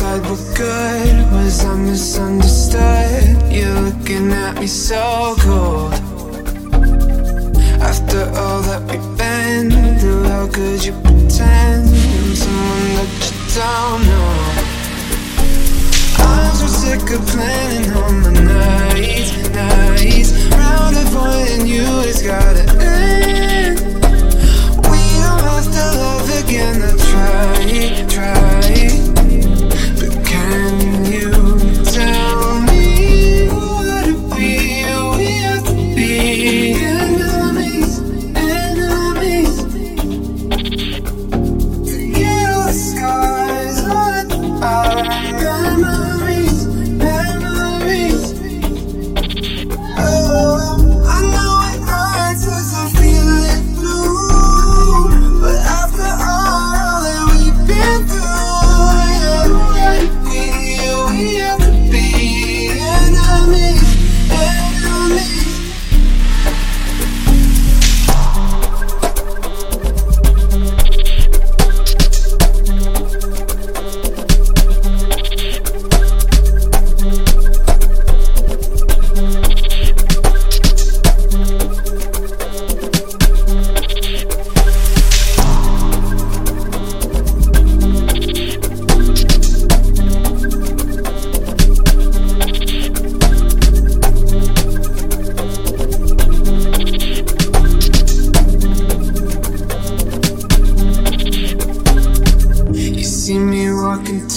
said were good Was I misunderstood? You're looking at me so cold. After all that we've been through How could you pretend? I'm someone that you don't know. I'm so sick of planning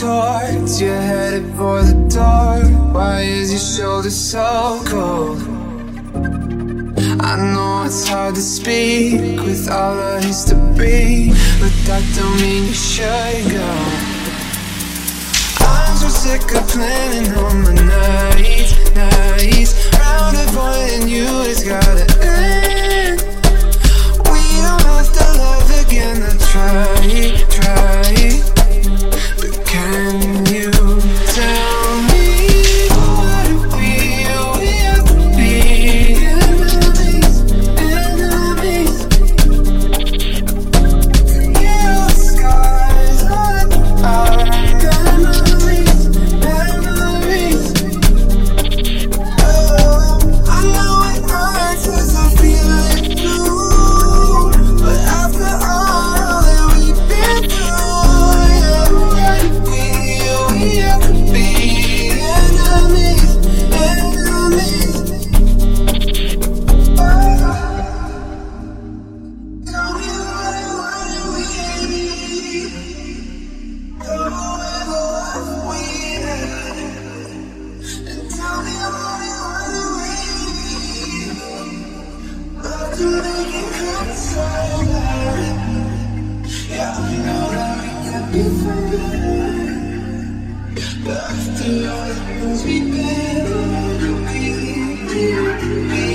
walking towards you, headed for the door. Why is your shoulder so cold? I know it's hard to speak with all I used to be, but that don't mean you should go. I'm so sick of planning all my nights, nights. Round avoiding you, it's gotta end. After all been through, we, we, we